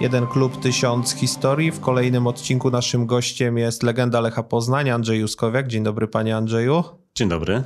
Jeden klub, tysiąc historii. W kolejnym odcinku naszym gościem jest legenda Lecha Poznań, Andrzej Juskowiak. Dzień dobry panie Andrzeju. Dzień dobry.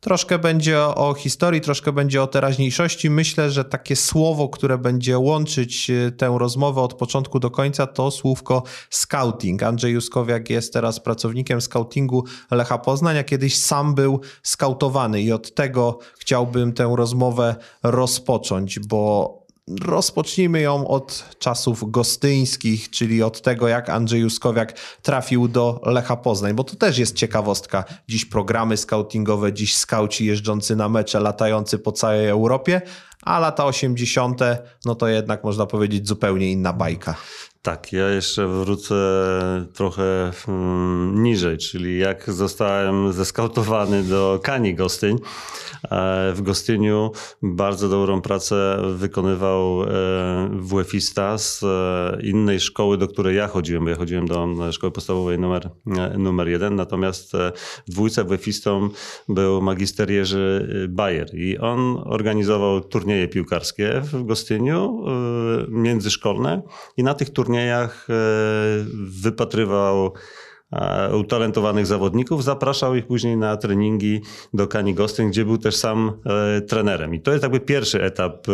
Troszkę będzie o, historii, troszkę będzie o teraźniejszości. Myślę, że takie słowo, które będzie łączyć e, tę rozmowę od początku do końca, to słówko scouting. Andrzej Juskowiak jest teraz pracownikiem scoutingu Lecha Poznań, a kiedyś sam był skautowany i od tego chciałbym tę rozmowę rozpocząć, bo Rozpocznijmy ją od czasów gostyńskich, czyli od tego, jak Andrzej Juskowiak trafił do Lecha Poznań, bo to też jest ciekawostka. Dziś programy scoutingowe, dziś skauci jeżdżący na mecze, latający po całej Europie, a lata 80. no to jednak można powiedzieć zupełnie inna bajka. Tak, ja jeszcze wrócę trochę hmm, niżej, czyli jak zostałem zeskautowany do Kani Gostyń. E, w Gostyniu bardzo dobrą pracę wykonywał e, WF-ista z e, innej szkoły, do której ja chodziłem, bo ja chodziłem do szkoły podstawowej numer, numer jeden, natomiast w dwójce WF-istą był magister Jerzy Bayer i on organizował turnieje piłkarskie w Gostyniu, międzyszkolne i na tych turniejach turniejach e, wypatrywał e, utalentowanych zawodników, zapraszał ich później na treningi do Kani Gostyń, gdzie był też sam e, trenerem. I to jest jakby pierwszy etap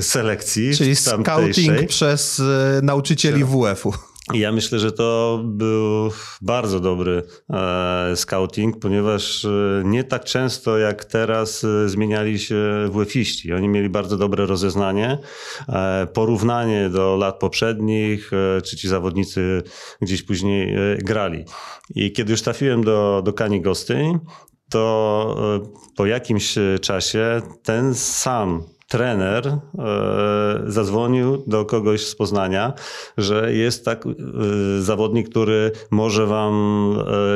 selekcji. Czyli scouting przez nauczycieli WF-u. Ja myślę, że to był bardzo dobry e, scouting, ponieważ e, nie tak często jak teraz e, zmieniali się WF-iści. Oni mieli bardzo dobre rozeznanie, porównanie do lat poprzednich, czy ci zawodnicy gdzieś później grali. I kiedy już trafiłem do, do Kani Gostyń, to po jakimś czasie ten sam trener e, zadzwonił do kogoś z Poznania, że jest tak e, zawodnik, który może wam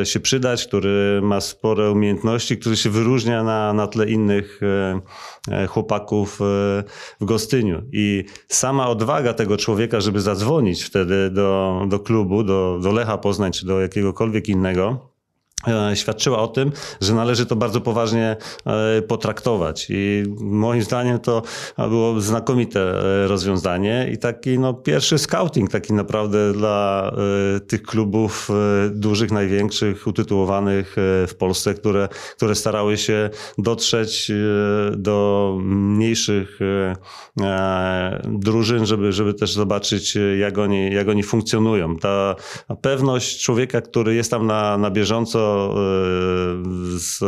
e, się przydać, który ma spore umiejętności, który się wyróżnia na, na tle innych chłopaków w Gostyniu. I sama odwaga tego człowieka, żeby zadzwonić wtedy do, do klubu, do, do Lecha Poznań czy do jakiegokolwiek innego, świadczyła o tym, że należy to bardzo poważnie e, potraktować. I moim zdaniem to było znakomite e, rozwiązanie i taki no, pierwszy scouting taki naprawdę dla tych klubów dużych, największych, utytułowanych w Polsce, które, które starały się dotrzeć do mniejszych drużyn, żeby, żeby też zobaczyć, jak oni, jak oni funkcjonują. Ta pewność człowieka, który jest tam na, na bieżąco, E, z,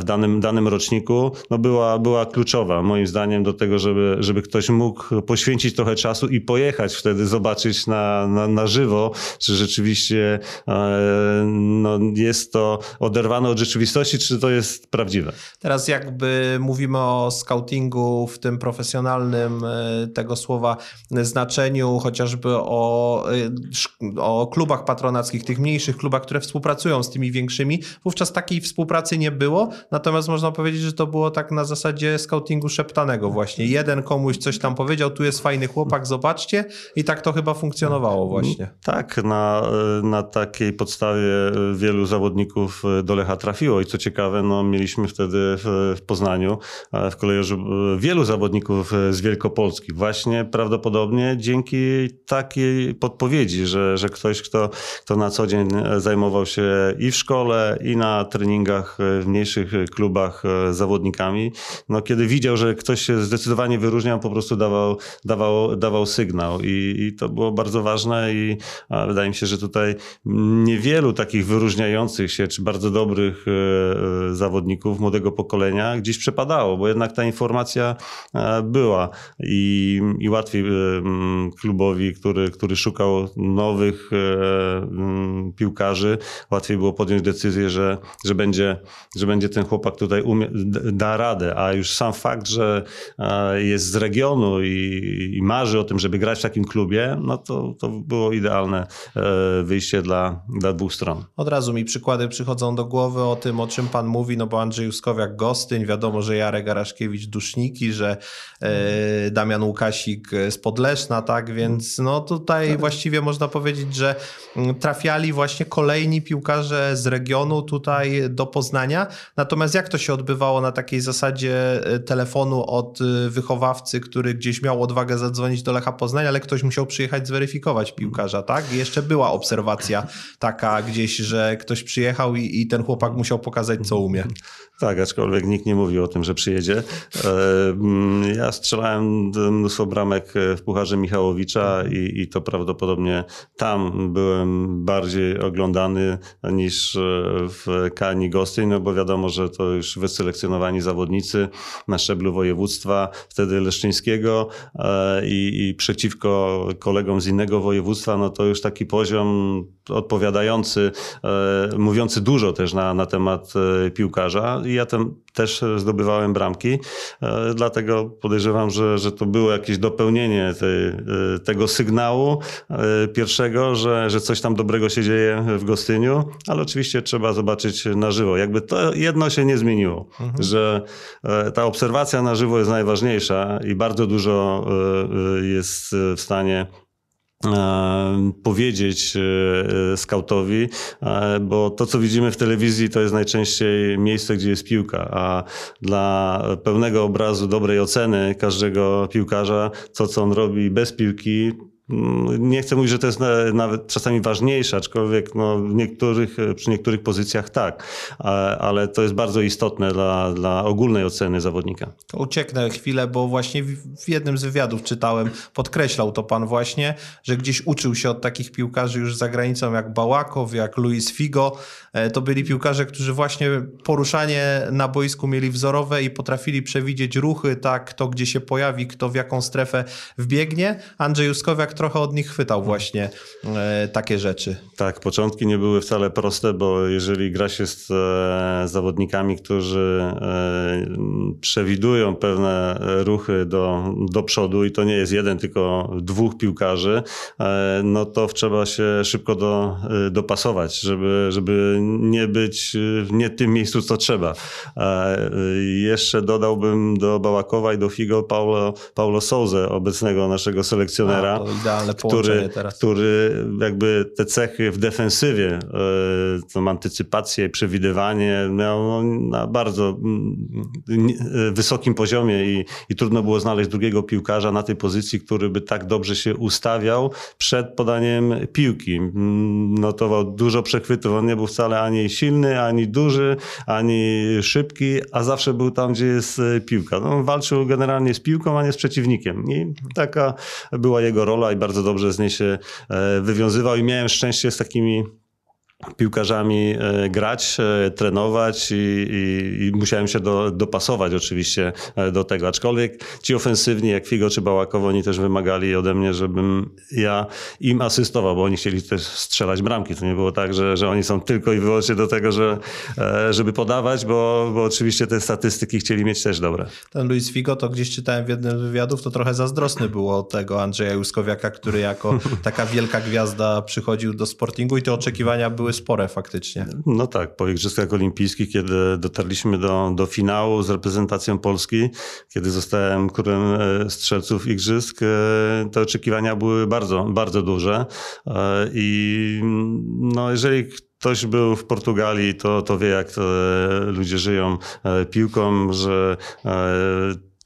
w danym, danym roczniku no była, była kluczowa moim zdaniem do tego, żeby, żeby ktoś mógł poświęcić trochę czasu i pojechać wtedy zobaczyć na, na, na żywo, czy rzeczywiście e, no, jest to oderwane od rzeczywistości, czy to jest prawdziwe. Teraz jakby mówimy o scoutingu w tym profesjonalnym e, tego słowa znaczeniu, chociażby o, o klubach patronackich, tych mniejszych klubach, które współpracują z tymi tymi większymi. Wówczas takiej współpracy nie było, natomiast można powiedzieć, że to było tak na zasadzie scoutingu szeptanego właśnie. Jeden komuś coś tam powiedział, tu jest fajny chłopak, zobaczcie i tak to chyba funkcjonowało właśnie. Tak, na, na takiej podstawie wielu zawodników do Lecha trafiło i co ciekawe, no, mieliśmy wtedy w, w Poznaniu w kolejorzu wielu zawodników z Wielkopolski. Właśnie prawdopodobnie dzięki takiej podpowiedzi, że, że ktoś, kto, kto na co dzień zajmował się i w w szkole i na treningach e, w mniejszych klubach e, zawodnikami. No, kiedy widział, że ktoś się zdecydowanie wyróżniał, po prostu dawał, dawał, dawał sygnał I, i to było bardzo ważne i wydaje mi się, że tutaj niewielu takich wyróżniających się, czy bardzo dobrych e, zawodników młodego pokolenia gdzieś przepadało, bo jednak ta informacja była i, i łatwiej klubowi, który, który szukał nowych piłkarzy, łatwiej było podjąć decyzję, że, że, będzie, że będzie ten chłopak tutaj umie, da radę, a już sam fakt, że jest z regionu i, i marzy o tym, żeby grać w takim klubie, no to, to było idealne e, wyjście dla, dla dwóch stron. Od razu mi przykłady przychodzą do głowy o tym, o czym pan mówi, no bo Andrzej Juskowiak Gostyń, wiadomo, że Jarek Araszkiewicz Duszniki, że e, Damian Łukasik z Podleszna, tak, więc no tutaj tak. właściwie można powiedzieć, że trafiali właśnie kolejni piłkarze z regionu tutaj do Poznania. Natomiast jak to się odbywało na takiej zasadzie e, telefonu od e, wychowawcy, który gdzieś miał odwagę zadzwonić do Lecha Poznań, ale ktoś musiał przyjechać zweryfikować piłkarza, tak? I jeszcze była obserwacja taka gdzieś, że ktoś przyjechał i, i ten chłopak musiał pokazać, co umie. Tak, aczkolwiek nikt nie mówił o tym, że przyjedzie. E, mm, ja strzelałem mnóstwo bramek w Pucharze Michałowicza i, i to prawdopodobnie tam byłem bardziej oglądany niż w Kani Gostyń, no bo wiadomo, że to już wyselekcjonowani zawodnicy na szczeblu województwa, wtedy Leszczyńskiego e, i, i przeciwko kolegom z innego województwa, no to już taki poziom odpowiadający, e, mówiący dużo też na, na temat piłkarza i ja tam też zdobywałem bramki, e, dlatego podejrzewam, że, że to było jakieś dopełnienie tej, e, tego sygnału e, pierwszego, że, że coś tam dobrego się dzieje w Gostyniu, ale oczywiście trzeba zobaczyć na żywo. Jakby to jedno się nie zmieniło, mhm. że ta obserwacja na żywo jest najważniejsza i bardzo dużo jest w stanie E, powiedzieć e, e, skautowi, bo to, co widzimy w telewizji, to jest najczęściej miejsce, gdzie jest piłka, a dla pełnego obrazu, dobrej oceny każdego piłkarza, to, co on robi bez piłki, nie chcę mówić, że to jest nawet czasami ważniejsze, aczkolwiek no, niektórych, przy niektórych pozycjach tak, ale to jest bardzo istotne dla, dla ogólnej oceny zawodnika. Ucieknę chwilę, bo właśnie w jednym z wywiadów czytałem, podkreślał to pan właśnie, że gdzieś uczył się od takich piłkarzy już za granicą jak Bałakow, jak Luis Figo. E, to byli piłkarze, którzy właśnie poruszanie na boisku mieli wzorowe i potrafili przewidzieć ruchy, tak, kto gdzie się pojawi, kto w jaką strefę wbiegnie. Andrzej Juskowiak trochę od nich chwytał właśnie e, takie rzeczy. Tak, początki nie były wcale proste, bo jeżeli gra się z e, zawodnikami, którzy e, przewidują pewne ruchy do, do przodu i to nie jest jeden, tylko dwóch piłkarzy, e, no to trzeba się szybko do, e, dopasować, żeby, żeby nie być w nie tym miejscu, co trzeba. E, jeszcze dodałbym do Bałakowa i do Figo Paulo, Paulo Souza, obecnego naszego selekcjonera. Idealne który, teraz. który jakby te cechy w defensywie, e, tą antycypację, przewidywanie miał no, na bardzo mm, e, wysokim poziomie i, i trudno było znaleźć drugiego piłkarza na tej pozycji, który by tak dobrze się ustawiał przed podaniem piłki. Mm, notował dużo przechwytów, on nie był wcale ani silny, ani duży, ani szybki, a zawsze był tam, gdzie jest e, piłka. No, walczył generalnie z piłką, a nie z przeciwnikiem. I taka była jego rola i bardzo dobrze z niej się e, wywiązywał i miałem szczęście z takimi piłkarzami e, grać, e, trenować i, i, i, musiałem się do, dopasować oczywiście e, do tego. Aczkolwiek ci ofensywni, jak Figo czy Bałakowo, oni też wymagali ode mnie, żebym ja im asystował, bo oni chcieli też strzelać bramki. To nie było tak, że, że oni są tylko i wyłącznie do tego, że, żeby podawać, bo, bo oczywiście te statystyki chcieli mieć też dobre. Ten Luis Figo, to gdzieś czytałem w jednym z wywiadów, to trochę zazdrosny było tego Andrzeja Juskowiaka, który jako taka wielka gwiazda przychodził do Sportingu i te oczekiwania były były spore faktycznie. No tak, po Igrzyskach Olimpijskich, kiedy dotarliśmy do, do finału z reprezentacją Polski, kiedy zostałem królem e, strzelców Igrzysk, e, te oczekiwania były bardzo, bardzo duże e, i no jeżeli ktoś był w Portugalii, to, to wie, jak ludzie żyją piłką, że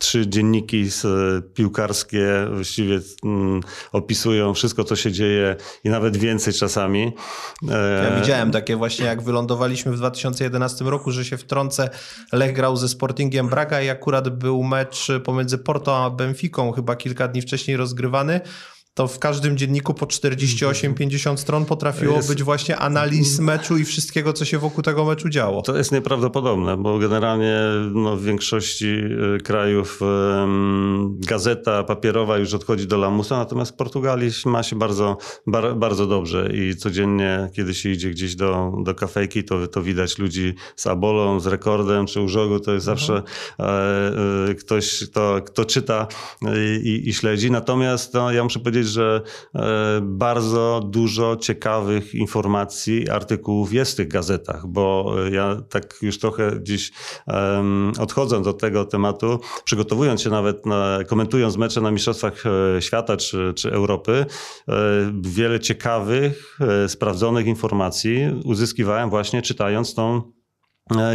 trzy dzienniki piłkarskie właściwie mm, opisują wszystko, co się dzieje i nawet więcej czasami. Ja e, widziałem takie właśnie, jak wylądowaliśmy w 2011 roku, że się wtrącę, Lech grał ze Sportingiem Braga i akurat był mecz pomiędzy Porto a Benficą, chyba kilka dni wcześniej rozgrywany to w każdym dzienniku po 48-50 stron potrafiło jest... być właśnie analiz meczu i wszystkiego, co się wokół tego meczu działo. To jest nieprawdopodobne, bo generalnie no, w większości y, krajów um, gazeta papierowa już odchodzi do lamusa, natomiast w Portugalii ma się bardzo, bar, bardzo dobrze i codziennie, kiedy się idzie gdzieś do, do kafejki, to, to widać ludzi z abolą, z rekordem czy użogu, to jest zawsze mhm. e, e, ktoś, kto, kto czyta i, i, śledzi. Natomiast no, ja muszę powiedzieć, że bardzo dużo ciekawych informacji, artykułów jest w tych gazetach, bo ja tak już trochę dziś odchodząc od tego tematu, przygotowując się nawet, na, komentując mecze na Mistrzostwach Świata czy, czy Europy, wiele ciekawych, sprawdzonych informacji uzyskiwałem właśnie czytając tą E,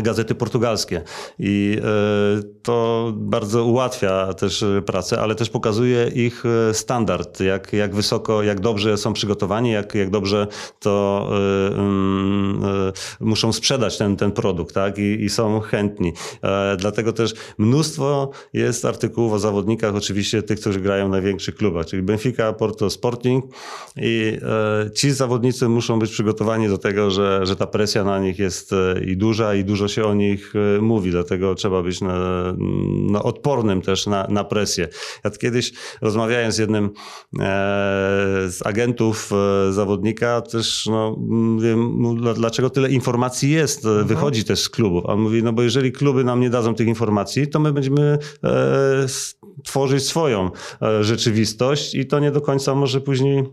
gazety portugalskie. I e, to bardzo ułatwia też pracę, ale też pokazuje ich e, standard, jak, jak wysoko, jak dobrze są przygotowani, jak, jak dobrze to um, muszą sprzedać ten, ten produkt, tak? I, I są chętni. Dlatego też mnóstwo jest artykułów o zawodnikach, oczywiście tych, którzy grają w największych klubach, czyli Benfica, Porto, Sporting i ci zawodnicy muszą być przygotowani do tego, że, że ta presja na nich jest i duża, i dużo się o nich e, mówi, dlatego trzeba być na, na odpornym też na, na presję. Ja kiedyś rozmawiałem z jednym e, z agentów e, zawodnika, też no, wiem, dlaczego tyle informacji jest, mhm. wychodzi też z klubów. A on mówi, no bo jeżeli kluby nam nie dadzą tych informacji, to my będziemy e, tworzyć swoją e, rzeczywistość i to nie do końca może później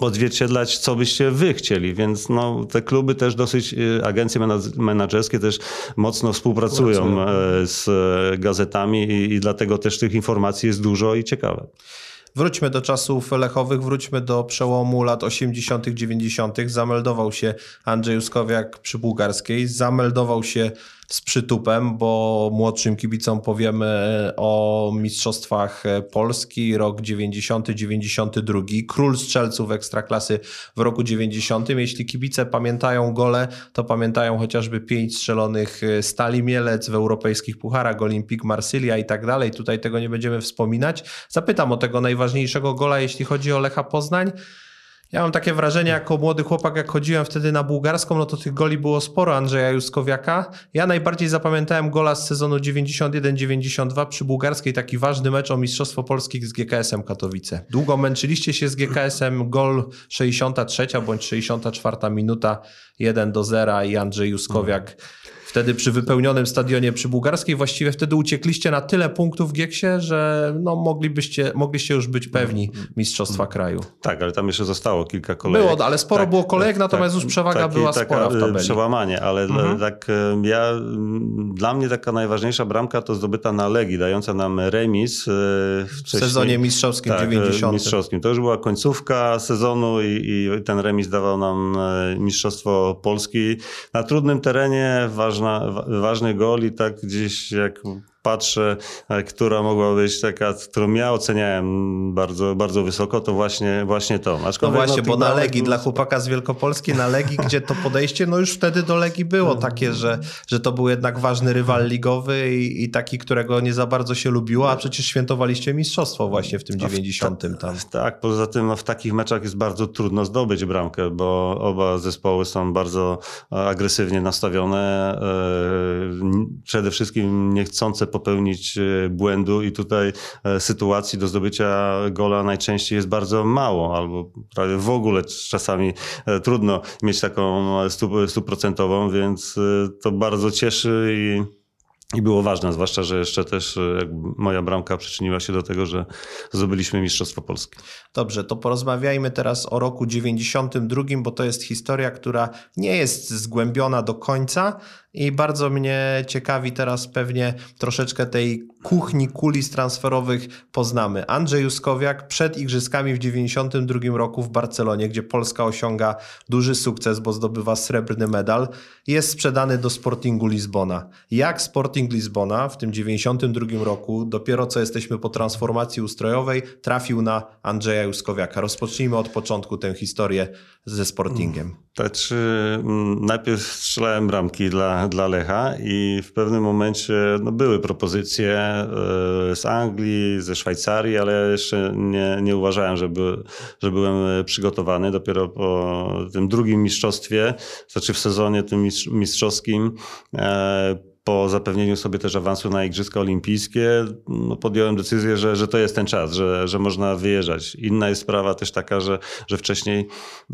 odzwierciedlać, co byście wy chcieli, więc no, te kluby też dosyć, y, agencje menedżerskie też mocno współpracują Pracują. E, z gazetami i, i dlatego też tych informacji jest dużo i ciekawe. Wróćmy do czasów lechowych, wróćmy do przełomu lat 80., 90. Zameldował się Andrzej Juskowiak przy Bułgarskiej, zameldował się z przytupem, bo młodszym kibicom powiemy o Mistrzostwach Polski, rok 90-92, król strzelców ekstraklasy w roku 90. Jeśli kibice pamiętają gole, to pamiętają chociażby pięć strzelonych Stali Mielec w europejskich pucharach, Olimpik Marsylia i tak dalej. Tutaj tego nie będziemy wspominać. Zapytam o tego najważniejszego gola, jeśli chodzi o Lecha Poznań. Ja mam takie wrażenie, jako młody chłopak, jak chodziłem wtedy na bułgarską, no to tych goli było sporo Andrzeja Juskowiaka. Ja najbardziej zapamiętałem gola z sezonu 91-92 przy bułgarskiej, taki ważny mecz o Mistrzostwo Polskich z GKS-em Katowice. Długo męczyliście się z GKS-em, gol 63 bądź 64 minuta, 1 do 0 i Andrzej Juskowiak wtedy przy wypełnionym stadionie przy Bułgarskiej, właściwie wtedy uciekliście na tyle punktów w Gieksie, że no, moglibyście, mogliście już być pewni mistrzostwa kraju. Tak, ale tam jeszcze zostało kilka kolejek. Było, ale sporo tak, było kolejek, tak, natomiast tak, już przewaga taki, była spora w tabeli. Przełamanie, ale mhm. tak ja, dla mnie taka najważniejsza bramka to zdobyta na Legii, dająca nam remis. E, w sezonie mistrzowskim tak, 90. mistrzowskim. To już była końcówka sezonu i, i ten remis dawał nam e, Mistrzostwo Polski. Na trudnym terenie ważne ważna, ważny gol i tak gdzieś jak patrzę, e, która mogła być taka, którą ja oceniałem bardzo, bardzo wysoko, to właśnie, właśnie to. Aczkolwiek, no właśnie, bo na Legii, dla chłopaka z Wielkopolski, na Legii, gdzie to podejście, no już wtedy do Legii było takie, że, że to był jednak ważny rywal ligowy i, i taki, którego nie za bardzo się lubiło, a przecież świętowaliście mistrzostwo właśnie w tym 90 no, tam. Tak, poza tym no, w takich meczach jest bardzo trudno zdobyć bramkę, bo oba zespoły są bardzo agresywnie nastawione, e, przede wszystkim niechcące popełnić e, błędu i tutaj e, sytuacji do zdobycia gola najczęściej jest bardzo mało albo prawie w ogóle czasami e, trudno mieć taką stuprocentową, więc to bardzo cieszy i i było ważne, zwłaszcza, że jeszcze też moja bramka przyczyniła się do tego, że zdobyliśmy Mistrzostwo Polskie. Dobrze, to porozmawiajmy teraz o roku 92, bo to jest historia, która nie jest zgłębiona do końca, i bardzo mnie ciekawi teraz pewnie troszeczkę tej kuchni kulis transferowych poznamy. Andrzej Juskowiak przed Igrzyskami w 92 roku w Barcelonie, gdzie Polska osiąga duży sukces, bo zdobywa srebrny medal, jest sprzedany do Sportingu Lizbona. Jak Sporting Lizbona w tym 92 roku, dopiero co jesteśmy po transformacji ustrojowej, trafił na Andrzeja Juskowiaka? Rozpocznijmy od początku tę historię ze Sportingiem. Znaczy, najpierw strzelałem bramki dla, dla Lecha i w pewnym momencie no, były propozycje e, z Anglii, ze Szwajcarii, ale jeszcze nie, nie uważałem, że, by, że byłem przygotowany. Dopiero po tym drugim mistrzostwie, znaczy w sezonie tym mistrzowskim, e, po zapewnieniu sobie też awansu na Igrzyska Olimpijskie, no podjąłem decyzję, że, że to jest ten czas, że, że można wyjeżdżać. Inna jest sprawa też taka, że, że wcześniej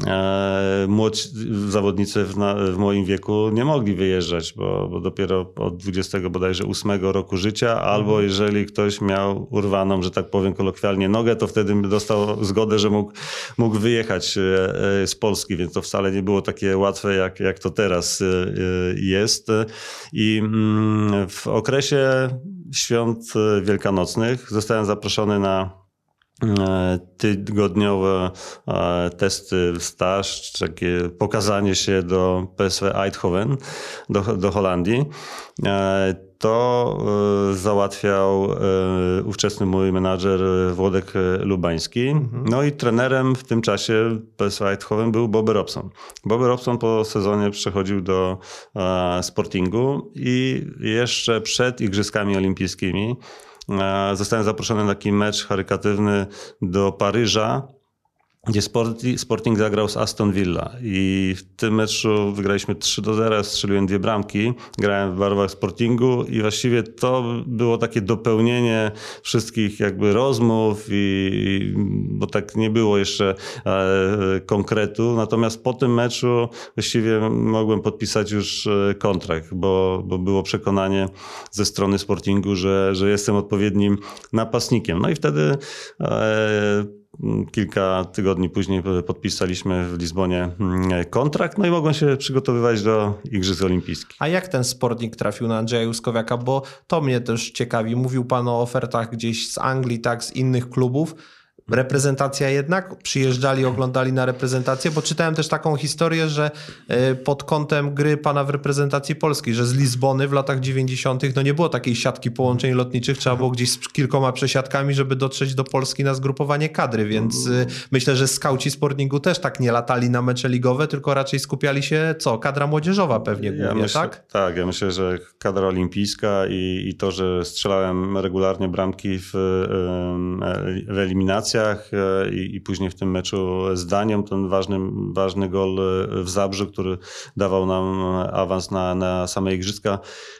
e, młodzi zawodnicy w, na, w moim wieku nie mogli wyjeżdżać, bo, bo dopiero od 20 bodajże 8 roku życia, albo mhm. jeżeli ktoś miał urwaną, że tak powiem kolokwialnie, nogę, to wtedy dostał zgodę, że mógł, mógł wyjechać e, e, z Polski, więc to wcale nie było takie łatwe, jak, jak to teraz e, jest. I w okresie świąt wielkanocnych zostałem zaproszony na tygodniowe testy, staż, takie pokazanie się do PSW Eindhoven, do, do Holandii to e, załatwiał e, ówczesny mój menadżer e, Włodek Lubański. No i trenerem w tym czasie PSV Eindhoven był Bobby Robson. Bobby Robson po sezonie przechodził do Sportingu i jeszcze przed Igrzyskami Olimpijskimi zostałem zaproszony na taki mecz charykatywny do Paryża gdzie Sporting zagrał z Aston Villa i w tym meczu wygraliśmy 3 do 0, strzeliłem dwie bramki, grałem w barwach Sportingu i właściwie to było takie dopełnienie wszystkich jakby rozmów i, bo tak nie było jeszcze e, konkretu, natomiast po tym meczu właściwie mogłem podpisać już e, kontrakt, bo, bo było przekonanie ze strony Sportingu, że, że jestem odpowiednim napastnikiem. No i wtedy e, Kilka tygodni później podpisaliśmy w Lizbonie mm, kontrakt, no i mogłem się przygotowywać do Igrzysk Olimpijskich. A jak ten sportnik trafił na Andrzeja Juskowiaka? Bo to mnie też ciekawi. Mówił Pan o ofertach gdzieś z Anglii, tak, z innych klubów reprezentacja jednak? Przyjeżdżali, oglądali na reprezentację? Bo czytałem też taką historię, że e, pod kątem gry pana w reprezentacji polskiej, że z Lizbony w latach 90. no nie było takiej siatki połączeń lotniczych, trzeba było gdzieś z kilkoma przesiadkami, żeby dotrzeć do Polski na zgrupowanie kadry, więc e, myślę, że skauci sportingu też tak nie latali na mecze ligowe, tylko raczej skupiali się, co, kadra młodzieżowa pewnie głównie, ja myślę, tak? Tak, ja myślę, że kadra olimpijska i, i to, że strzelałem regularnie bramki w, w eliminacjach, E, i, i później w tym meczu z Danią ten ważny, ważny gol e, w Zabrzu, który dawał nam awans na, na same Igrzyska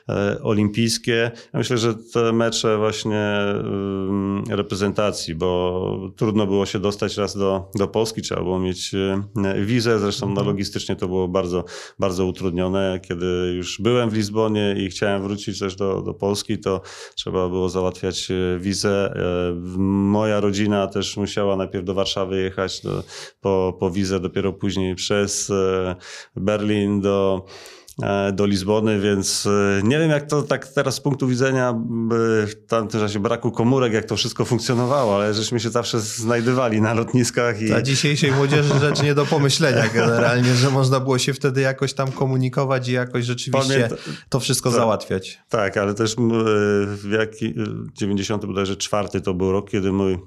e, Olimpijskie. Ja myślę, że te mecze właśnie reprezentacji, bo trudno było się dostać raz do, do Polski, trzeba było mieć wizę, zresztą no, mhm. logistycznie to było bardzo, bardzo utrudnione. Kiedy już byłem w Lizbonie i chciałem wrócić też do, do Polski, to trzeba było załatwiać wizę. Moja rodzina też też musiała najpierw do Warszawy jechać do, po, po wizę, dopiero później przez e, Berlin do e, do Lizbony, więc e, nie wiem jak to tak teraz z punktu widzenia w tamtym czasie braku komórek, jak to wszystko funkcjonowało, ale żeśmy się zawsze znajdywali na lotniskach. I... Dla dzisiejszej młodzieży rzecz nie do pomyślenia generalnie, że można było się wtedy jakoś tam komunikować i jakoś rzeczywiście Pamięta... to wszystko tak, załatwiać. Tak, ale też w jaki, 90 bodajże czwarty to był rok, kiedy mój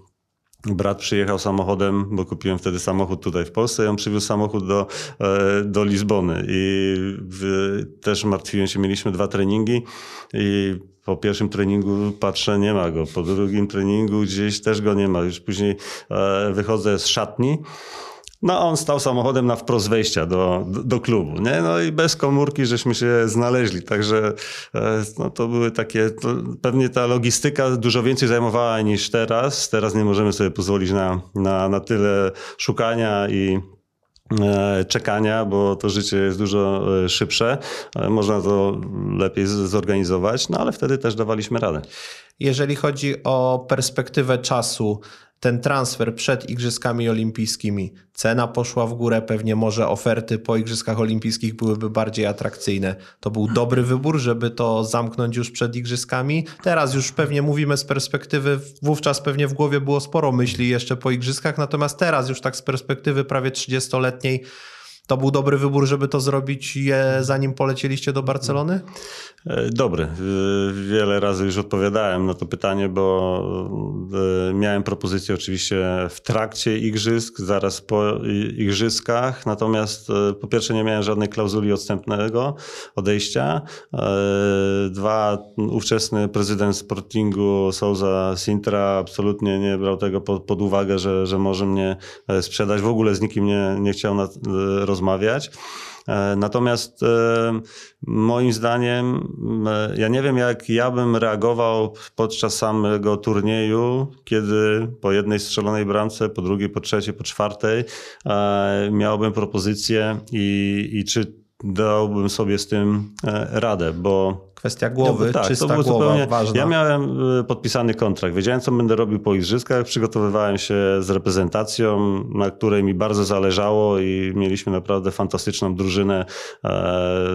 Brat przyjechał samochodem, bo kupiłem wtedy samochód tutaj w Polsce i on przywiózł samochód do, e, do Lizbony. I w, też martwiłem się, mieliśmy dwa treningi i po pierwszym treningu patrzę, nie ma go. Po drugim treningu gdzieś też go nie ma. Już później e, wychodzę z szatni no on stał samochodem na wprost wejścia do, do, do, klubu, nie? No i bez komórki żeśmy się znaleźli, także e, no, to były takie, to pewnie ta logistyka dużo więcej zajmowała niż teraz. Teraz nie możemy sobie pozwolić na, na, na tyle szukania i e, czekania, bo to życie jest dużo e, szybsze. Można to lepiej zorganizować, no ale wtedy też dawaliśmy radę. Jeżeli chodzi o perspektywę czasu, ten transfer przed Igrzyskami Olimpijskimi, cena poszła w górę, pewnie może oferty po Igrzyskach Olimpijskich byłyby bardziej atrakcyjne. To był dobry wybór, żeby to zamknąć już przed Igrzyskami. Teraz już pewnie mówimy z perspektywy, wówczas pewnie w głowie było sporo myśli jeszcze po Igrzyskach, natomiast teraz już tak z perspektywy prawie 30-letniej to był dobry wybór, żeby to zrobić je, zanim polecieliście do Barcelony? E, dobry. E, wiele razy już odpowiadałem na to pytanie, bo e, miałem propozycję oczywiście w trakcie igrzysk, zaraz po igrzyskach, natomiast po pierwsze nie miałem żadnej klauzuli odstępnego odejścia. Dwa, ówczesny prezydent Sportingu Souza Sintra absolutnie nie brał tego pod, uwagę, że, że może mnie sprzedać. W ogóle z nikim nie, nie chciał rozmawiać natomiast e, moim zdaniem, e, ja nie wiem, jak ja bym reagował podczas samego turnieju, kiedy po jednej strzelonej bramce, po drugiej, po trzeciej, po czwartej miałbym propozycję i, i czy dałbym sobie z tym radę, bo Kwestia głowy, no, tak, czysta to głowa, zupełnie, ważna. Ja miałem y, podpisany kontrakt, wiedziałem co będę robił po igrzyskach, przygotowywałem się z reprezentacją, na której mi bardzo zależało i mieliśmy naprawdę fantastyczną drużynę e,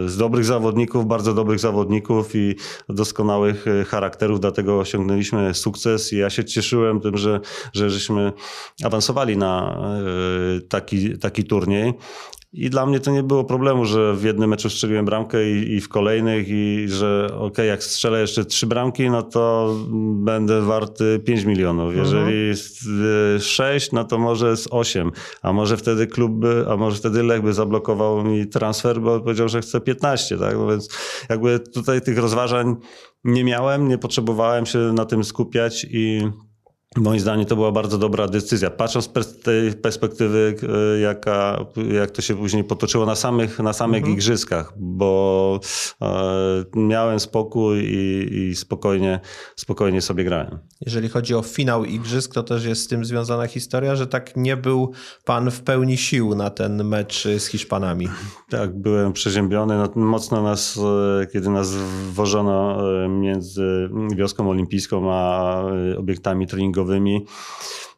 z dobrych zawodników, bardzo dobrych zawodników i doskonałych y, charakterów, dlatego osiągnęliśmy sukces i ja się cieszyłem tym, że, że żeśmy awansowali na e, taki, taki turniej. I dla mnie to nie było problemu, że w jednym meczu strzeliłem bramkę i, i w kolejnych i że okej, okay, jak strzelę jeszcze trzy bramki, no to będę warty 5 milionów. Mhm. Jeżeli mhm. 6, no to może z 8. A może wtedy klub by, a może wtedy Lech by zablokował mi transfer, bo powiedział, że chce 15, tak? No więc jakby tutaj tych rozważań nie miałem, nie potrzebowałem się na tym skupiać i Moim zdaniem to była bardzo dobra decyzja. Patrząc z tej perspektywy, e, jaka, jak to się później potoczyło na samych, na samych mhm. igrzyskach, bo e, miałem spokój i, i, spokojnie, spokojnie sobie grałem. Jeżeli chodzi o finał igrzysk, to też jest z tym związana historia, że tak nie był pan w pełni sił na ten mecz z Hiszpanami. Tak, byłem przeziębiony. No, mocno nas, e, kiedy nas wożono e, między wioską olimpijską a obiektami treningowymi,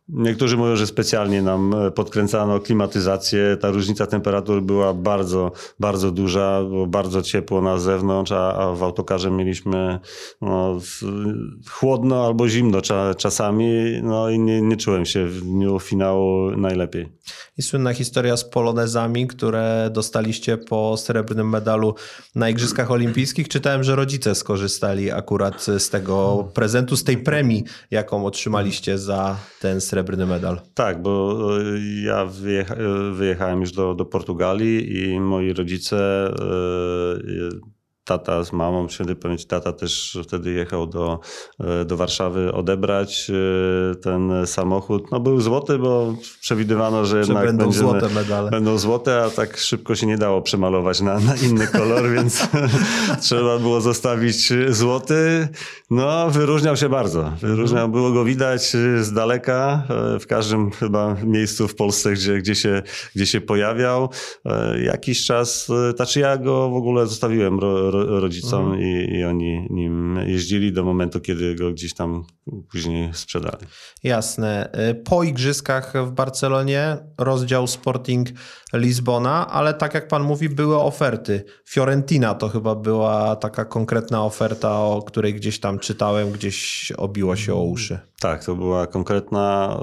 Niektórzy mówią, że specjalnie nam e, podkręcano klimatyzację. Ta różnica temperatur była bardzo, bardzo duża, było bardzo ciepło na zewnątrz, a, a w autokarze mieliśmy no, chłodno albo zimno czasami. No i nie, nie czułem się w dniu finału najlepiej. I słynna historia z polonezami, które dostaliście po srebrnym medalu na Igrzyskach Olimpijskich. Czytałem, że rodzice skorzystali akurat z tego prezentu, z tej premii, jaką otrzymaliście za ten srebrny medal. Tak, bo e, ja wyjecha wyjechałem już do, do Portugalii i moi rodzice yy, tata z mamą, święty pamięć tata też wtedy jechał do, e, do Warszawy odebrać e, ten samochód. No był złoty, bo przewidywano, że jednak będą będziemy, złote medale. Będą złote, a tak szybko się nie dało przemalować na, na inny kolor, więc trzeba było zostawić złoty. No wyróżniał się bardzo. Wyróżniał, było go widać z daleka, e, w każdym chyba miejscu w Polsce, gdzie, gdzie, się, gdzie się pojawiał. Jakiś czas, znaczy ja go w ogóle zostawiłem ro, rodzicom mhm. i, i, oni nim jeździli do momentu, kiedy go gdzieś tam później sprzedali. Jasne. Y, po igrzyskach w Barcelonie rozdział Sporting Lizbona, ale tak jak pan mówi, były oferty. Fiorentina to chyba była taka konkretna oferta, o której gdzieś tam czytałem, gdzieś obiło się o uszy. Tak, to była konkretna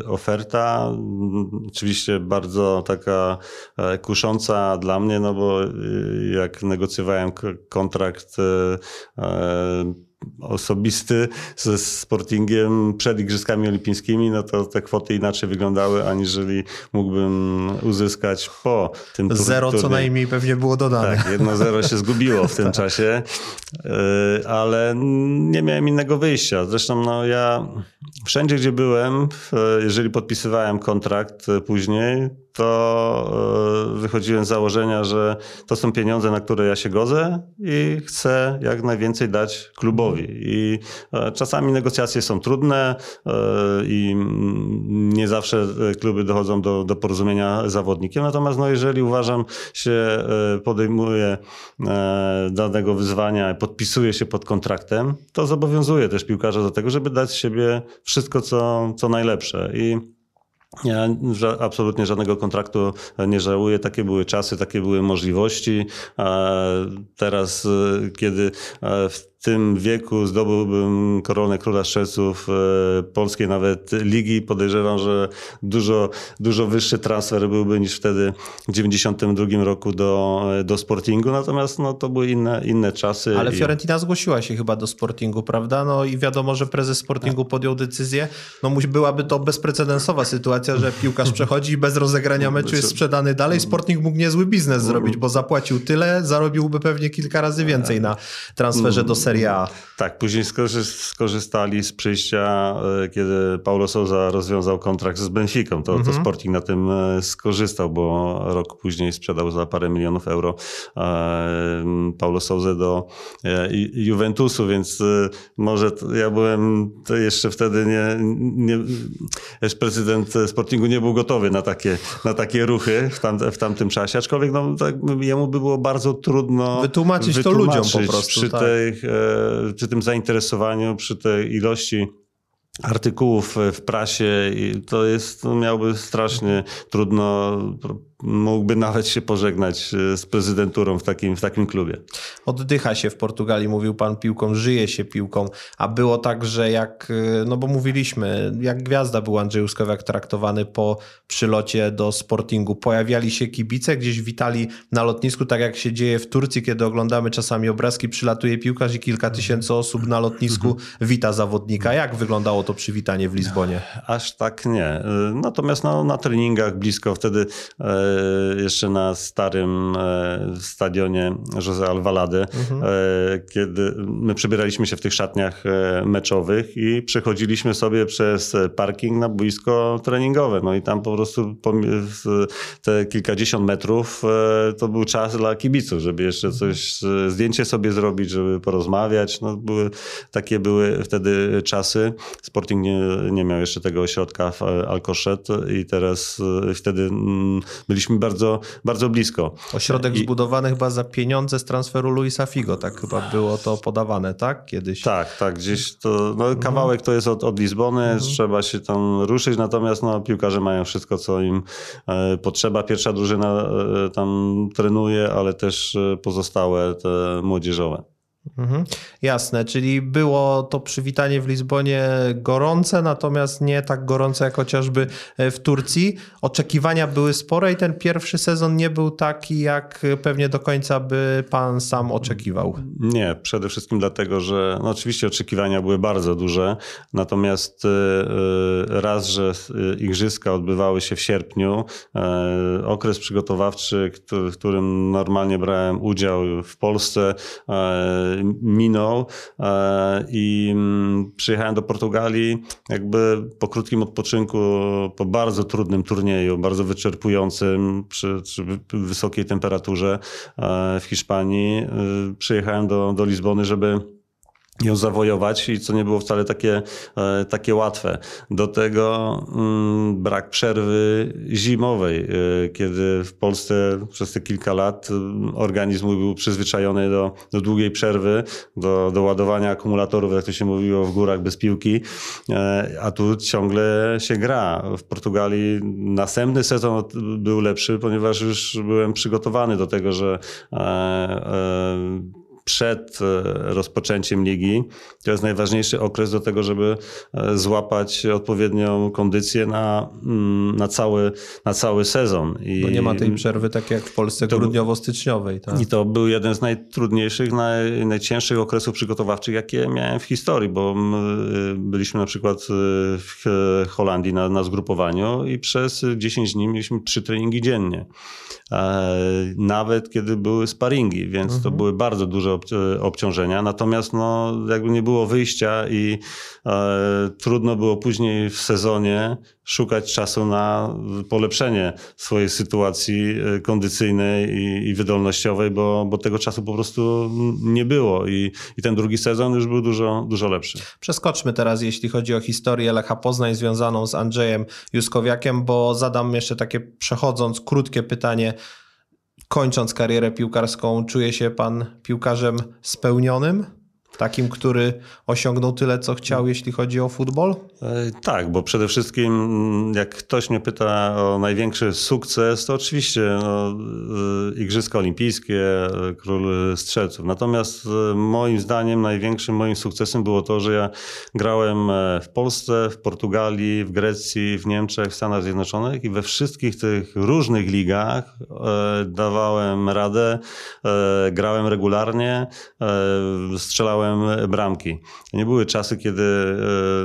y, oferta. Oczywiście bardzo taka e, kusząca dla mnie, no bo y, jak negocjowałem kontrakt e, osobisty ze Sportingiem przed Igrzyskami Olimpijskimi, no to te kwoty inaczej wyglądały, aniżeli mógłbym uzyskać po tym turnieju. Zero co najmniej pewnie było dodane. Tak, jedno zero się zgubiło w tym tak. czasie, e, ale nie miałem innego wyjścia. Zresztą no ja wszędzie, gdzie byłem, e, jeżeli podpisywałem kontrakt później, to e, wychodziłem z założenia, że to są pieniądze, na które ja się godzę i chcę jak najwięcej dać klubowi. I e, czasami negocjacje są trudne e, i nie zawsze kluby dochodzą do, do porozumienia z zawodnikiem. Natomiast no, jeżeli uważam się, podejmuję danego wyzwania, podpisuję się pod kontraktem, to zobowiązuję też piłkarza do tego, żeby dać z siebie wszystko, co, co najlepsze. I ja absolutnie żadnego kontraktu nie żałuję. Takie były czasy, takie były możliwości. A teraz, kiedy w tym wieku zdobyłbym koronę króla strzelców e, polskiej nawet ligi. Podejrzewam, że dużo, dużo wyższy transfer byłby niż wtedy w 92 roku do, do Sportingu. Natomiast no, to były inne, inne czasy. Ale Fiorentina zgłosiła się chyba do Sportingu, prawda? No i wiadomo, że prezes Sportingu podjął decyzję. No byłaby to bezprecedensowa sytuacja, że piłkarz przechodzi i bez rozegrania meczu jest sprzedany dalej. Sporting mógł niezły biznes zrobić, bo zapłacił tyle, zarobiłby pewnie kilka razy więcej na transferze do serii Serie A. Tak, później skorzystali z przyjścia, e, kiedy Paulo Souza rozwiązał kontrakt z Benficą. To, mhm. to Sporting na tym e, skorzystał, bo rok później sprzedał za parę milionów euro e, Paulo Souza do Juventusu, więc może ja byłem jeszcze wtedy nie, nie jeszcze prezydent Sportingu nie był gotowy na takie, na takie ruchy w, tam, w tamtym czasie, aczkolwiek no, tak, jemu by było bardzo trudno wytłumaczyć, wytłumaczyć to ludziom po prostu. Przy, tak. tej, przy tym zainteresowaniu, przy tej ilości artykułów w prasie i to jest, no miałby strasznie trudno mógłby nawet się pożegnać e, z prezydenturą w takim, w takim klubie. Oddycha się w Portugalii, mówił pan piłką, żyje się piłką, a było tak, że jak, e, no bo mówiliśmy, jak gwiazda był Andrzej Uskowiak traktowany po przylocie do Sportingu. Pojawiali się kibice, gdzieś witali na lotnisku, tak jak się dzieje w Turcji, kiedy oglądamy czasami obrazki, przylatuje piłkarz i kilka tysięcy osób na lotnisku mhm. wita zawodnika. Jak wyglądało to przywitanie w Lizbonie? Aż tak nie. Natomiast no, na treningach blisko wtedy E, jeszcze na starym e, stadionie Jose Alvalade, mhm. E, kiedy my przebieraliśmy się w tych szatniach meczowych i przechodziliśmy sobie przez parking na boisko treningowe. No i tam po prostu te kilkadziesiąt metrów to był czas dla kibiców, żeby jeszcze mhm. coś, zdjęcie sobie zrobić, żeby porozmawiać. No były, takie były wtedy czasy. Sporting nie, nie miał jeszcze tego ośrodka w Alcochete i teraz wtedy mm, byliśmy byliśmy bardzo, bardzo blisko. Ośrodek I... zbudowany chyba za pieniądze z transferu Luisa Figo, tak chyba było to podawane, tak? Kiedyś. Tak, tak, gdzieś to, no, mhm. kawałek to jest od, od Lizbony, mhm. trzeba się tam ruszyć, natomiast no, piłkarze mają wszystko, co im e, potrzeba. Pierwsza drużyna e, tam trenuje, ale też e, pozostałe te młodzieżowe. Mhm. Jasne, czyli było to przywitanie w Lizbonie gorące, natomiast nie tak gorące jak chociażby e, w Turcji. Oczekiwania były spore i ten pierwszy sezon nie był taki, jak pewnie do końca by pan sam oczekiwał. Nie, przede wszystkim dlatego, że no oczywiście oczekiwania były bardzo duże, natomiast e, e, raz, że igrzyska odbywały się w sierpniu, okres przygotowawczy, w którym normalnie brałem udział w Polsce, minął e, i mm, przyjechałem do Portugalii jakby po krótkim odpoczynku, po bardzo trudnym turnieju, bardzo wyczerpującym przy, przy wysokiej temperaturze e, w Hiszpanii. E, przyjechałem do, do Lizbony, żeby ją zawojować i co nie było wcale takie, e, takie łatwe. Do tego mm, brak przerwy zimowej, e, kiedy w Polsce przez te kilka lat mm, organizm był przyzwyczajony do, do długiej przerwy, do, do ładowania akumulatorów, jak to się mówiło, w górach bez piłki, e, a tu ciągle się gra. W Portugalii następny sezon był lepszy, ponieważ już byłem przygotowany do tego, że przed e, rozpoczęciem ligi. To jest najważniejszy okres do tego, żeby e, złapać odpowiednią kondycję na, mm, na, cały, na cały sezon. I, Bo nie ma tej przerwy tak jak w Polsce grudniowo-styczniowej. Tak? I to był jeden z najtrudniejszych, naj, najcięższych okresów przygotowawczych, jakie miałem w historii, bo e, byliśmy na przykład w Holandii na, na zgrupowaniu i przez 10 dni mieliśmy trzy treningi dziennie. Nawet kiedy były sparingi, więc mhm. to były bardzo duże obciążenia. Natomiast no, jakby nie było wyjścia i e, trudno było później w sezonie szukać czasu na polepszenie swojej sytuacji e, kondycyjnej i, i wydolnościowej, bo, bo tego czasu po prostu nie było i, i ten drugi sezon już był dużo, dużo lepszy. Przeskoczmy teraz, jeśli chodzi o historię Lecha Poznań związaną z Andrzejem Juskowiakiem, bo zadam jeszcze takie przechodząc krótkie pytanie kończąc karierę piłkarską, czuje się pan piłkarzem spełnionym? Takim, który osiągnął tyle, co chciał, jeśli chodzi o futbol? E, tak, bo przede wszystkim, jak ktoś mnie pyta o największy sukces, to oczywiście no, e, Igrzyska Olimpijskie, e, król strzelców. Natomiast moim zdaniem największym moim sukcesem było to, że ja grałem w Polsce, w Portugalii, w Grecji, w Niemczech, w Stanach Zjednoczonych i we wszystkich tych różnych ligach dawałem radę, grałem regularnie, strzelałem strzelałem bramki. Nie były czasy, kiedy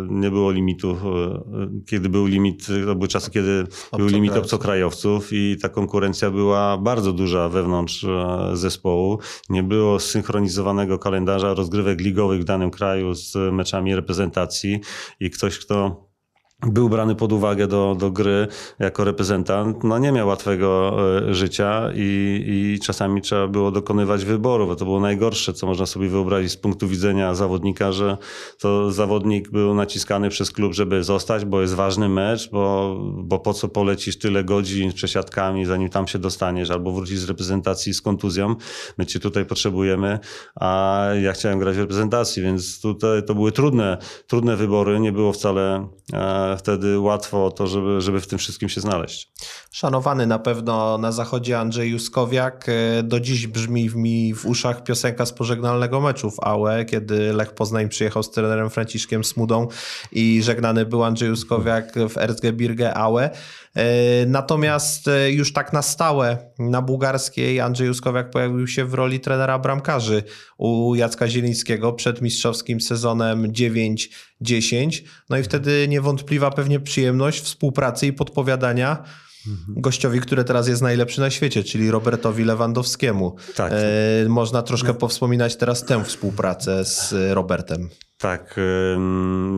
nie było limitu, kiedy był limit, to były czasy, kiedy był limit obcokrajowców i ta konkurencja była bardzo duża wewnątrz zespołu. Nie było synchronizowanego kalendarza rozgrywek ligowych w danym kraju z meczami reprezentacji i ktoś, kto był brany pod uwagę do, do gry jako reprezentant, no nie miał łatwego e, życia i, i czasami trzeba było dokonywać wyborów. To było najgorsze, co można sobie wyobrazić z punktu widzenia zawodnika, że to zawodnik był naciskany przez klub, żeby zostać, bo jest ważny mecz, bo, bo po co polecisz tyle godzin przesiadkami, zanim tam się dostaniesz, albo wrócisz z reprezentacji z kontuzją. My cię tutaj potrzebujemy, a ja chciałem grać w reprezentacji, więc tutaj to były trudne, trudne wybory. Nie było wcale e, wtedy łatwo to, żeby, żeby w tym wszystkim się znaleźć. Szanowany na pewno na zachodzie Andrzej Juskowiak. E, do dziś brzmi mi w uszach piosenka z pożegnalnego meczu w AUE, kiedy Lech Poznań przyjechał z trenerem Franciszkiem Smudą i żegnany był Andrzej Juskowiak w Erzgebirge AUE. E, natomiast e, już tak na stałe na bułgarskiej Andrzej Juskowiak pojawił się w roli trenera bramkarzy u Jacka Zielińskiego przed mistrzowskim sezonem 9-10. No i wtedy niewątpliwa pewnie przyjemność współpracy i podpowiadania gościowi, który teraz jest najlepszy na świecie, czyli Robertowi Lewandowskiemu. Tak. E, można troszkę powspominać teraz tę współpracę z Robertem. Tak,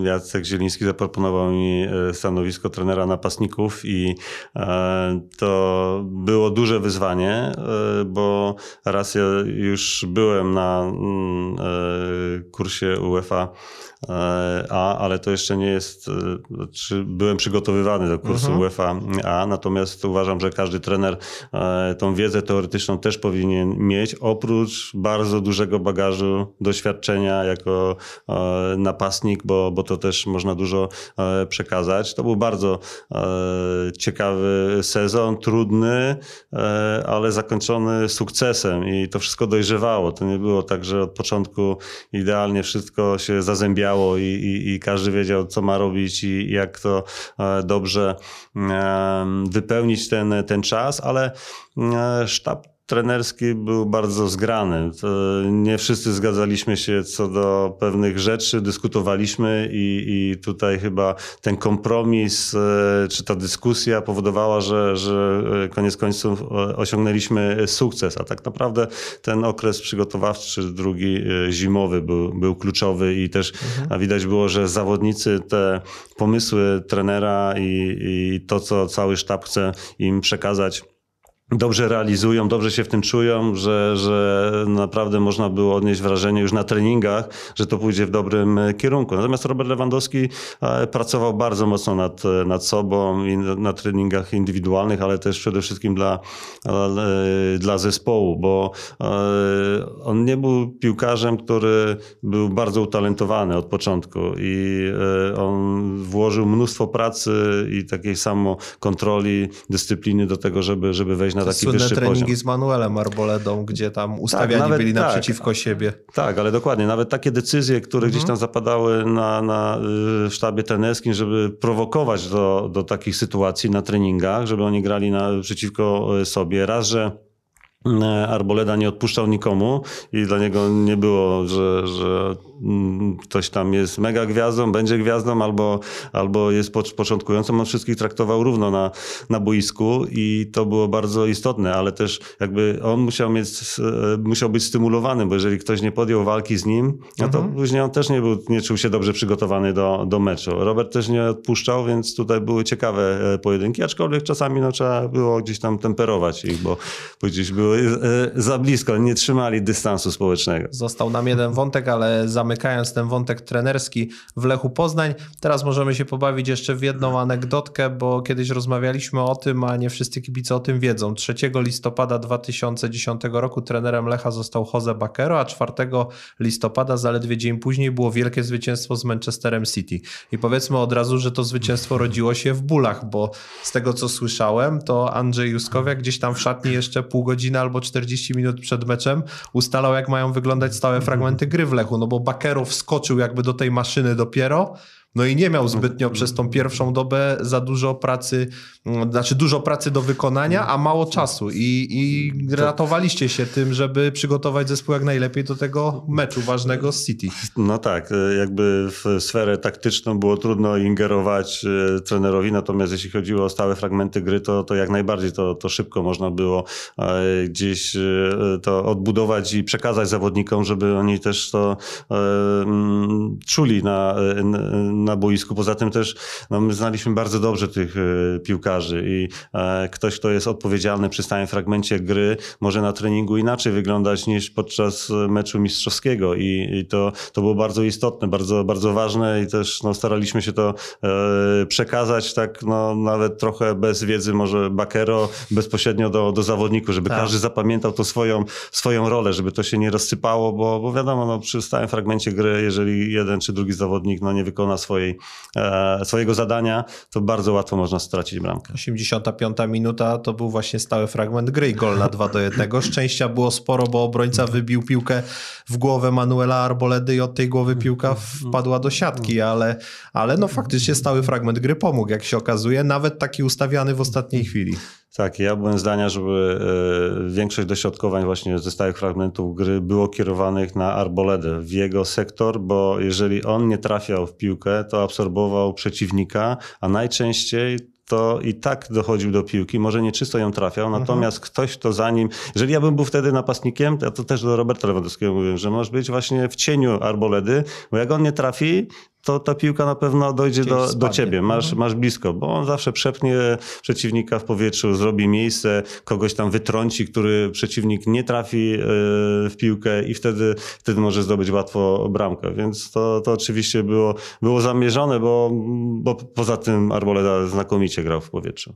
Jacek Zieliński zaproponował mi e, stanowisko trenera napastników i e, to było duże wyzwanie, e, bo raz ja już byłem na mm, kursie UEFA A, ale to jeszcze nie jest, czy byłem przygotowywany do kursu mhm. UEFA A, natomiast uważam, że każdy trener tą wiedzę teoretyczną też powinien mieć, oprócz bardzo dużego bagażu doświadczenia jako napastnik, bo, bo to też można dużo e, przekazać. To był bardzo e, ciekawy sezon, trudny, e, ale zakończony sukcesem i to wszystko dojrzewało. To nie było tak, że od początku idealnie wszystko się zazębiało i, i, i każdy wiedział, co ma robić i jak to dobrze wypełnić ten, ten czas, ale sztab trenerski był bardzo zgrany. Nie wszyscy zgadzaliśmy się co do pewnych rzeczy, dyskutowaliśmy i, i tutaj chyba ten kompromis e, czy ta dyskusja powodowała, że, że e, koniec końców e, osiągnęliśmy sukces, a tak naprawdę ten okres przygotowawczy, drugi zimowy był, był kluczowy i też mhm. widać było, że zawodnicy te pomysły trenera i, i to, co cały sztab chce im przekazać, dobrze realizują, dobrze się w tym czują, że, że naprawdę można było odnieść wrażenie już na treningach, że to pójdzie w dobrym e, kierunku. Natomiast Robert Lewandowski e, pracował bardzo mocno nad, e, nad sobą i na treningach indywidualnych, ale też przede wszystkim dla, dla zespołu, bo on nie był piłkarzem, który był bardzo utalentowany od początku i on włożył mnóstwo pracy i takiej samo kontroli, dyscypliny do tego, żeby, żeby wejść na na taki Słynne wyższy treningi poziom. z Manuelem Arboledą, gdzie tam tak, ustawiani tak, byli tak, naprzeciwko siebie. Tak, ale dokładnie. Nawet takie decyzje, które mhm. gdzieś tam zapadały na, na y, sztabie tenerskim, żeby prowokować do, do takich sytuacji na treningach, żeby oni grali na, przeciwko y, sobie. Raz, że y, Arboleda nie odpuszczał nikomu i dla niego nie było, że, że ktoś tam jest mega gwiazdą, będzie gwiazdą albo, albo jest początkującą. On wszystkich traktował równo na, na boisku i to było bardzo istotne, ale też jakby on musiał mieć, e, musiał być stymulowany, bo jeżeli ktoś nie podjął walki z nim, no to mhm. później on też nie, był, nie czuł się dobrze przygotowany do, do meczu. Robert też nie odpuszczał, więc tutaj były ciekawe e, pojedynki, aczkolwiek czasami no, trzeba było gdzieś tam temperować ich, bo gdzieś były e, za blisko, nie trzymali dystansu społecznego. Został nam jeden wątek, ale zamykamy zamykając ten wątek trenerski w Lechu Poznań, teraz możemy się pobawić jeszcze w jedną anegdotkę, bo kiedyś rozmawialiśmy o tym, a nie wszyscy kibice o tym wiedzą. 3 listopada 2010 roku trenerem Lecha został Jose Bakero, a 4 listopada, zaledwie dzień później, było wielkie zwycięstwo z Manchesterem City. I powiedzmy od razu, że to zwycięstwo rodziło się w bólach, bo z tego co słyszałem, to Andrzej Juskowiak gdzieś tam w szatni jeszcze pół godziny albo 40 minut przed meczem ustalał, jak mają wyglądać stałe fragmenty gry w Lechu, no bo Bakero wskoczył jakby do tej maszyny dopiero, No i nie miał zbytnio przez tą pierwszą dobę za dużo pracy, mm, znaczy dużo pracy do wykonania, a mało czasu. I, i ratowaliście się tym, żeby przygotować zespół jak najlepiej do tego meczu ważnego z City. No tak, e, jakby w sferę taktyczną było trudno ingerować e, trenerowi, natomiast jeśli chodziło o stałe fragmenty gry, to, to jak najbardziej to, to szybko można było e, gdzieś to odbudować i przekazać zawodnikom, żeby oni też to mm, czuli na, na boisku. Poza tym też no, my znaliśmy bardzo dobrze tych piłkarzy i ktoś, kto jest odpowiedzialny przy stałym fragmencie gry, może na treningu inaczej wyglądać niż podczas meczu mistrzowskiego i, i to, to było bardzo istotne, bardzo, bardzo ważne i też no, staraliśmy się to e, przekazać tak no, nawet trochę bez wiedzy może Bakero bezpośrednio do, do zawodników, żeby tak. każdy zapamiętał to swoją, swoją rolę, żeby to się nie rozsypało, bo, bo wiadomo, no, przy stałym fragmencie gry, jeżeli jeden czy drugi zawodnik no, nie wykona swojej, e, swojego zadania, to bardzo łatwo można stracić bramkę. 85 minuta to był właśnie stały fragment gry i gol na 2 do 1. Szczęścia było sporo, bo obrońca wybił piłkę w głowę Manuela Arboledy i od tej głowy piłka wpadła do siatki, ale, ale no faktycznie stały fragment gry pomógł, jak się okazuje, nawet taki ustawiany w ostatniej chwili. Tak, ja byłem zdania, żeby e, większość dośrodkowań właśnie ze stałych fragmentów gry było kierowanych na Arboledę, w jego sektor, bo jeżeli on nie trafiał w piłkę, to absorbował przeciwnika, a najczęściej to i tak dochodził do piłki, może nie czysto ją trafiał, mhm. natomiast mhm. ktoś to za nim, jeżeli ja bym był wtedy napastnikiem, to, to też do Roberta Lewandowskiego mówiłem, że możesz być właśnie w cieniu Arboledy, bo jak on nie trafi, to ta piłka na pewno dojdzie do, do ciebie, masz, mhm. masz blisko, bo on zawsze przepnie przeciwnika w powietrzu, zrobi miejsce, kogoś tam wytrąci, który przeciwnik nie trafi e, w piłkę i wtedy, wtedy może zdobyć łatwo bramkę. Więc to, to oczywiście było, było zamierzone, bo, bo poza tym Arboleda znakomicie grał w powietrzu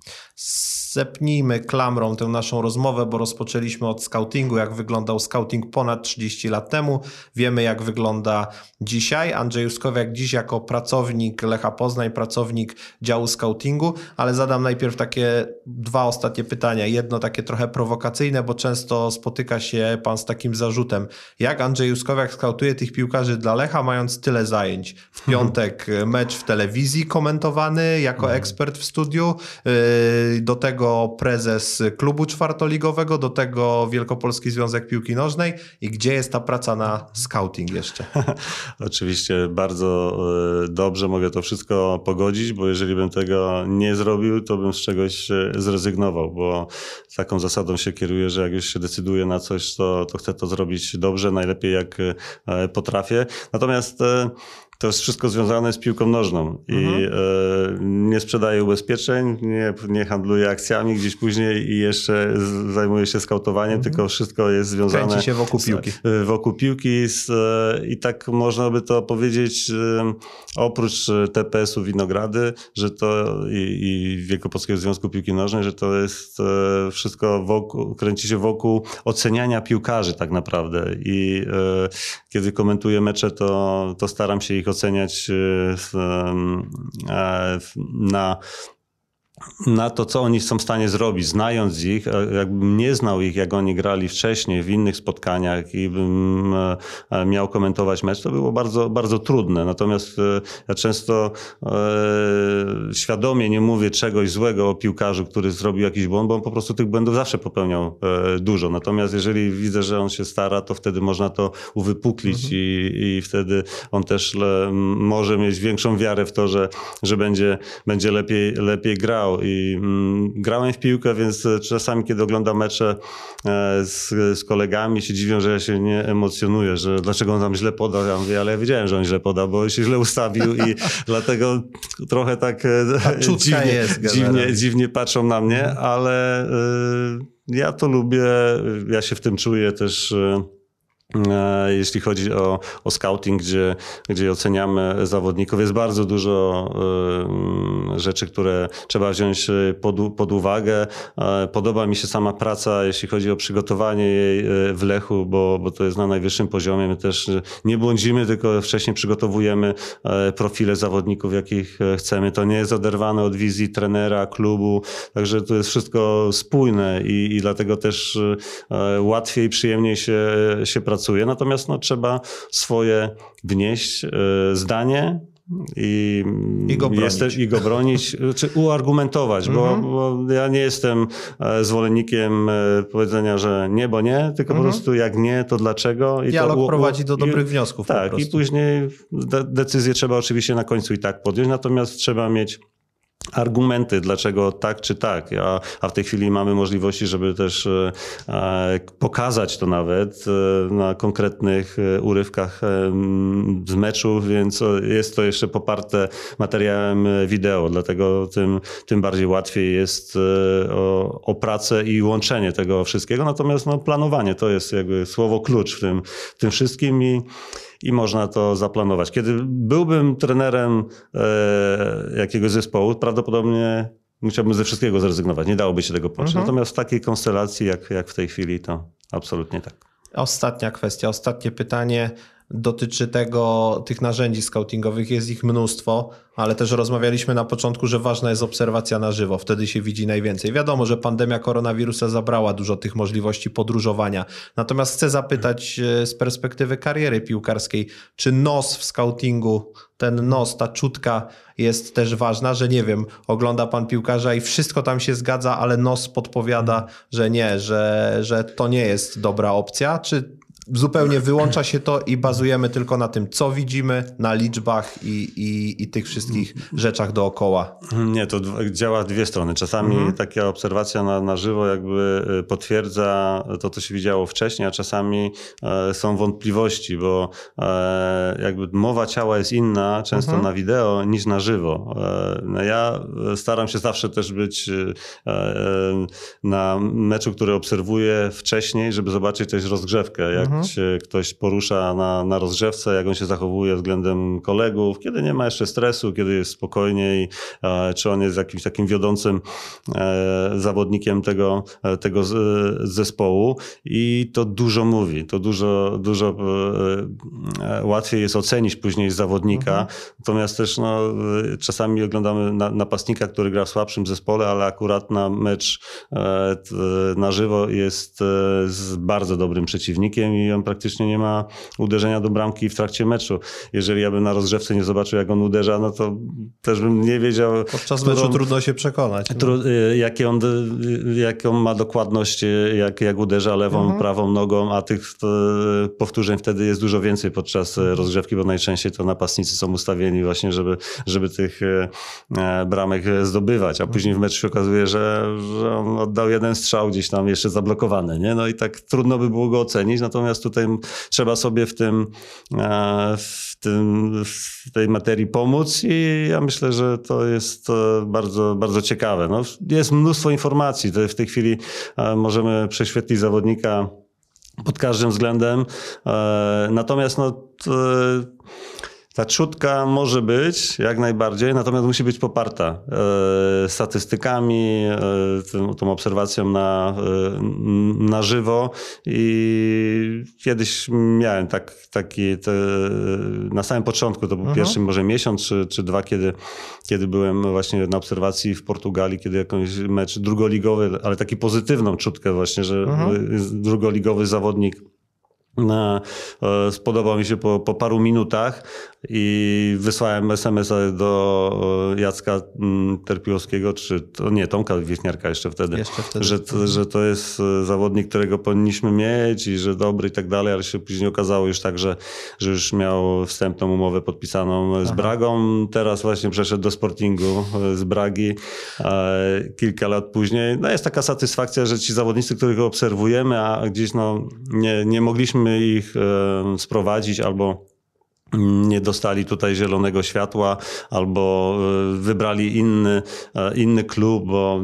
zepnijmy klamrą tę naszą rozmowę, bo rozpoczęliśmy od scoutingu, jak wyglądał scouting ponad 30 lat temu. Wiemy, jak wygląda dzisiaj. Andrzej Juskowiak dziś jako pracownik Lecha Poznań, pracownik działu scoutingu, ale zadam najpierw takie dwa ostatnie pytania. Jedno takie trochę prowokacyjne, bo często spotyka się pan z takim zarzutem. Jak Andrzej Juskowiak skautuje tych piłkarzy dla Lecha, mając tyle zajęć? W piątek mecz w telewizji komentowany jako mhm. ekspert w studiu, yy, do tego tego prezes klubu czwartoligowego, do tego Wielkopolski Związek Piłki Nożnej i gdzie jest ta praca na scouting jeszcze? Oczywiście bardzo e, dobrze mogę to wszystko pogodzić, bo jeżeli bym tego nie zrobił, to bym z czegoś e, zrezygnował, bo taką zasadą się kieruję, że jak już się decyduję na coś, to, to chcę to zrobić dobrze, najlepiej jak e, potrafię. Natomiast to jest wszystko związane z piłką nożną i mhm. e, nie sprzedaję ubezpieczeń, nie, nie handluję akcjami gdzieś później i jeszcze zajmuję się skautowaniem, mhm. tylko wszystko jest związane Kręci się wokół piłki. Z, e, wokół piłki z, e, i tak można by to powiedzieć oprócz TPS-u Winogrady, że to i, i Wielkopolskiego Związku Piłki Nożnej, że to jest wszystko wokół, kręci się wokół oceniania piłkarzy tak naprawdę i kiedy komentuję mecze, to, to staram się ich ich oceniać y, e, na na to, co oni są w stanie zrobić, znając ich, e, jakbym nie znał ich, jak oni grali wcześniej w innych spotkaniach i bym e, e, miał komentować mecz, to było bardzo, bardzo trudne. Natomiast ja często świadomie nie mówię czegoś złego o piłkarzu, który zrobił jakiś błąd, bo on po prostu tych błędów zawsze popełniał dużo. Natomiast jeżeli widzę, że on się stara, to wtedy można to uwypuklić mhm. i, i wtedy on też może mieć większą wiarę w to, że, że będzie, będzie lepiej, lepiej grał i mm, grałem w piłkę, więc e, czasami, kiedy oglądam mecze e, z, z kolegami, się dziwią, że ja się nie emocjonuję, że dlaczego on tam źle podał. Ja mówię, ale ja wiedziałem, że on źle podał, bo się źle ustawił i dlatego trochę tak e, dziwnie, jest, dziwnie, dziwnie patrzą na mnie, ale y, ja to lubię, ja się w tym czuję też. Y, jeśli chodzi o, o scouting, gdzie, gdzie oceniamy zawodników, jest bardzo dużo y, rzeczy, które trzeba wziąć pod, pod uwagę. E, podoba mi się sama praca, jeśli chodzi o przygotowanie jej w Lechu, bo, bo to jest na najwyższym poziomie. My też nie błądzimy, tylko wcześniej przygotowujemy profile zawodników, jakich chcemy. To nie jest oderwane od wizji trenera, klubu, także to jest wszystko spójne i, i dlatego też łatwiej, przyjemniej się, się pracuje pracuje, natomiast no, trzeba swoje wnieść e, zdanie i, I go bronić. Jestem, i go bronić czy uargumentować, bo, Mhm. bo ja nie jestem e, zwolennikiem e, powiedzenia, że nie, bo nie, tylko po Mhm. prostu jak nie, to dlaczego. I Dialog to, prowadzi do i- dobrych wniosków po Tak, i później de- decyzję trzeba oczywiście na końcu i tak podjąć, natomiast trzeba mieć argumenty, dlaczego tak czy tak. A, a w tej chwili mamy możliwości, żeby też e, e, pokazać to nawet e, na konkretnych urywkach z meczu, więc jest to jeszcze poparte materiałem wideo, dlatego tym, tym bardziej łatwiej jest o, o pracę i łączenie tego wszystkiego. Natomiast no, planowanie to jest jakby słowo klucz w tym, w tym wszystkim i i można to zaplanować. Kiedy byłbym trenerem e, jakiegoś zespołu, prawdopodobnie musiałbym ze wszystkiego zrezygnować. Nie dałoby się tego począć. Mhm. Natomiast w takiej konstelacji, jak, jak w tej chwili, to absolutnie tak. Ostatnia kwestia, ostatnie pytanie dotyczy tego, tych narzędzi scoutingowych, jest ich mnóstwo, ale też rozmawialiśmy na początku, że ważna jest obserwacja na żywo, wtedy się widzi najwięcej. Wiadomo, że pandemia koronawirusa zabrała dużo tych możliwości podróżowania. Natomiast chcę zapytać e, z perspektywy kariery piłkarskiej, czy nos w scoutingu, ten nos, ta czutka jest też ważna, że nie wiem, ogląda pan piłkarza i wszystko tam się zgadza, ale nos podpowiada, że nie, że, że to nie jest dobra opcja, czy zupełnie wyłącza się to i bazujemy tylko na tym, co widzimy, na liczbach i, i, i tych wszystkich rzeczach dookoła. Nie, to działa dwie strony. Czasami Mhm. taka obserwacja na, na żywo jakby y, potwierdza to, co się widziało wcześniej, a czasami e, są wątpliwości, bo e, jakby mowa ciała jest inna często Mhm. na wideo niż na żywo. E, no ja staram się zawsze też być na meczu, który obserwuję wcześniej, żeby zobaczyć też rozgrzewkę, jak Mhm. się ktoś porusza na, na rozgrzewce, jak on się zachowuje względem kolegów, kiedy nie ma jeszcze stresu, kiedy jest spokojniej, e, czy on jest jakimś takim wiodącym e, zawodnikiem tego, e, tego zespołu. I to dużo mówi, to dużo, dużo łatwiej jest ocenić później zawodnika, natomiast też no, czasami oglądamy na, napastnika, który gra w słabszym zespole, ale akurat na mecz na żywo jest z bardzo dobrym przeciwnikiem i on praktycznie nie ma uderzenia do bramki w trakcie meczu. Jeżeli ja bym na rozgrzewce nie zobaczył, jak on uderza, no to też bym nie wiedział, Podczas którą- meczu trudno się przekonać. Tru, y, jakie on, y, jaką ma dokładność, y, jak, jak uderza lewą, Mhm. prawą nogą, a tych powtórzeń wtedy jest dużo więcej podczas rozgrzewki, bo najczęściej to napastnicy są ustawieni właśnie, żeby, żeby tych bramek zdobywać, a później w meczu się okazuje, że, że on oddał jeden strzał gdzieś tam jeszcze zablokowany, nie? No i tak trudno by było go ocenić, natomiast tutaj trzeba sobie w tym, e, w tym, w tej materii pomóc i ja myślę, że to jest e, bardzo, bardzo ciekawe. No, jest mnóstwo informacji. W tej chwili e, możemy prześwietlić zawodnika pod każdym względem. Natomiast no, ta czutka może być jak najbardziej, natomiast musi być poparta e, statystykami, e, tym, tą obserwacją na, e, na żywo. I kiedyś miałem tak, taki, te, na samym początku, to był Mhm. pierwszy może miesiąc czy, czy dwa, kiedy, kiedy byłem właśnie na obserwacji w Portugalii, kiedy jakąś mecz drugoligowy, ale taki pozytywną czutkę właśnie, że Mhm. drugoligowy zawodnik spodobał mi się po, po paru minutach i wysłałem SMS-a do e, Jacka mm, Terpiłowskiego, czy to nie, Tomka Wieśniarka jeszcze wtedy, Jeszcze wtedy. Że, to- że to jest e, zawodnik, którego powinniśmy mieć i że dobry i tak dalej, ale się później okazało już tak, że, że już miał wstępną umowę podpisaną z Aha. Bragą. Teraz właśnie przeszedł do Sportingu e, z Bragi e, kilka lat później. No jest taka satysfakcja, że ci zawodnicy, których obserwujemy, a gdzieś no, nie, nie mogliśmy ich e, sprowadzić albo nie dostali tutaj zielonego światła albo e, wybrali inny, e, inny klub, bo,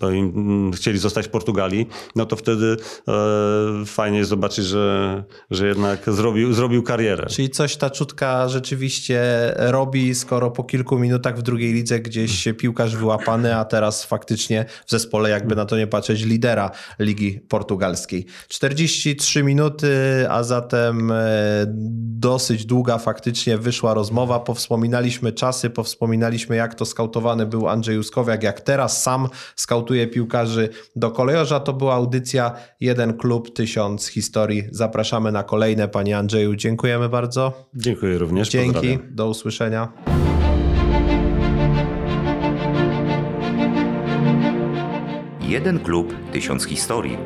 bo mm, chcieli zostać w Portugalii, no to wtedy e, fajnie jest zobaczyć, że, że jednak zrobił, zrobił karierę. Czyli coś ta czutka rzeczywiście robi, skoro po kilku minutach w drugiej lidze gdzieś piłkarz wyłapany, a teraz faktycznie w zespole, jakby na to nie patrzeć, lidera Ligi Portugalskiej. 43 minuty, a zatem e, dosyć długa faktycznie wyszła rozmowa, powspominaliśmy czasy, powspominaliśmy jak to skautowany był Andrzej Juskowiak, jak teraz sam skautuje piłkarzy do kolejorza. To była audycja Jeden Klub, Tysiąc Historii. Zapraszamy na kolejne, Panie Andrzeju. Dziękujemy bardzo. Dziękuję również. Dzięki, Pozdrawiam. do usłyszenia. Jeden klub, tysiąc historii.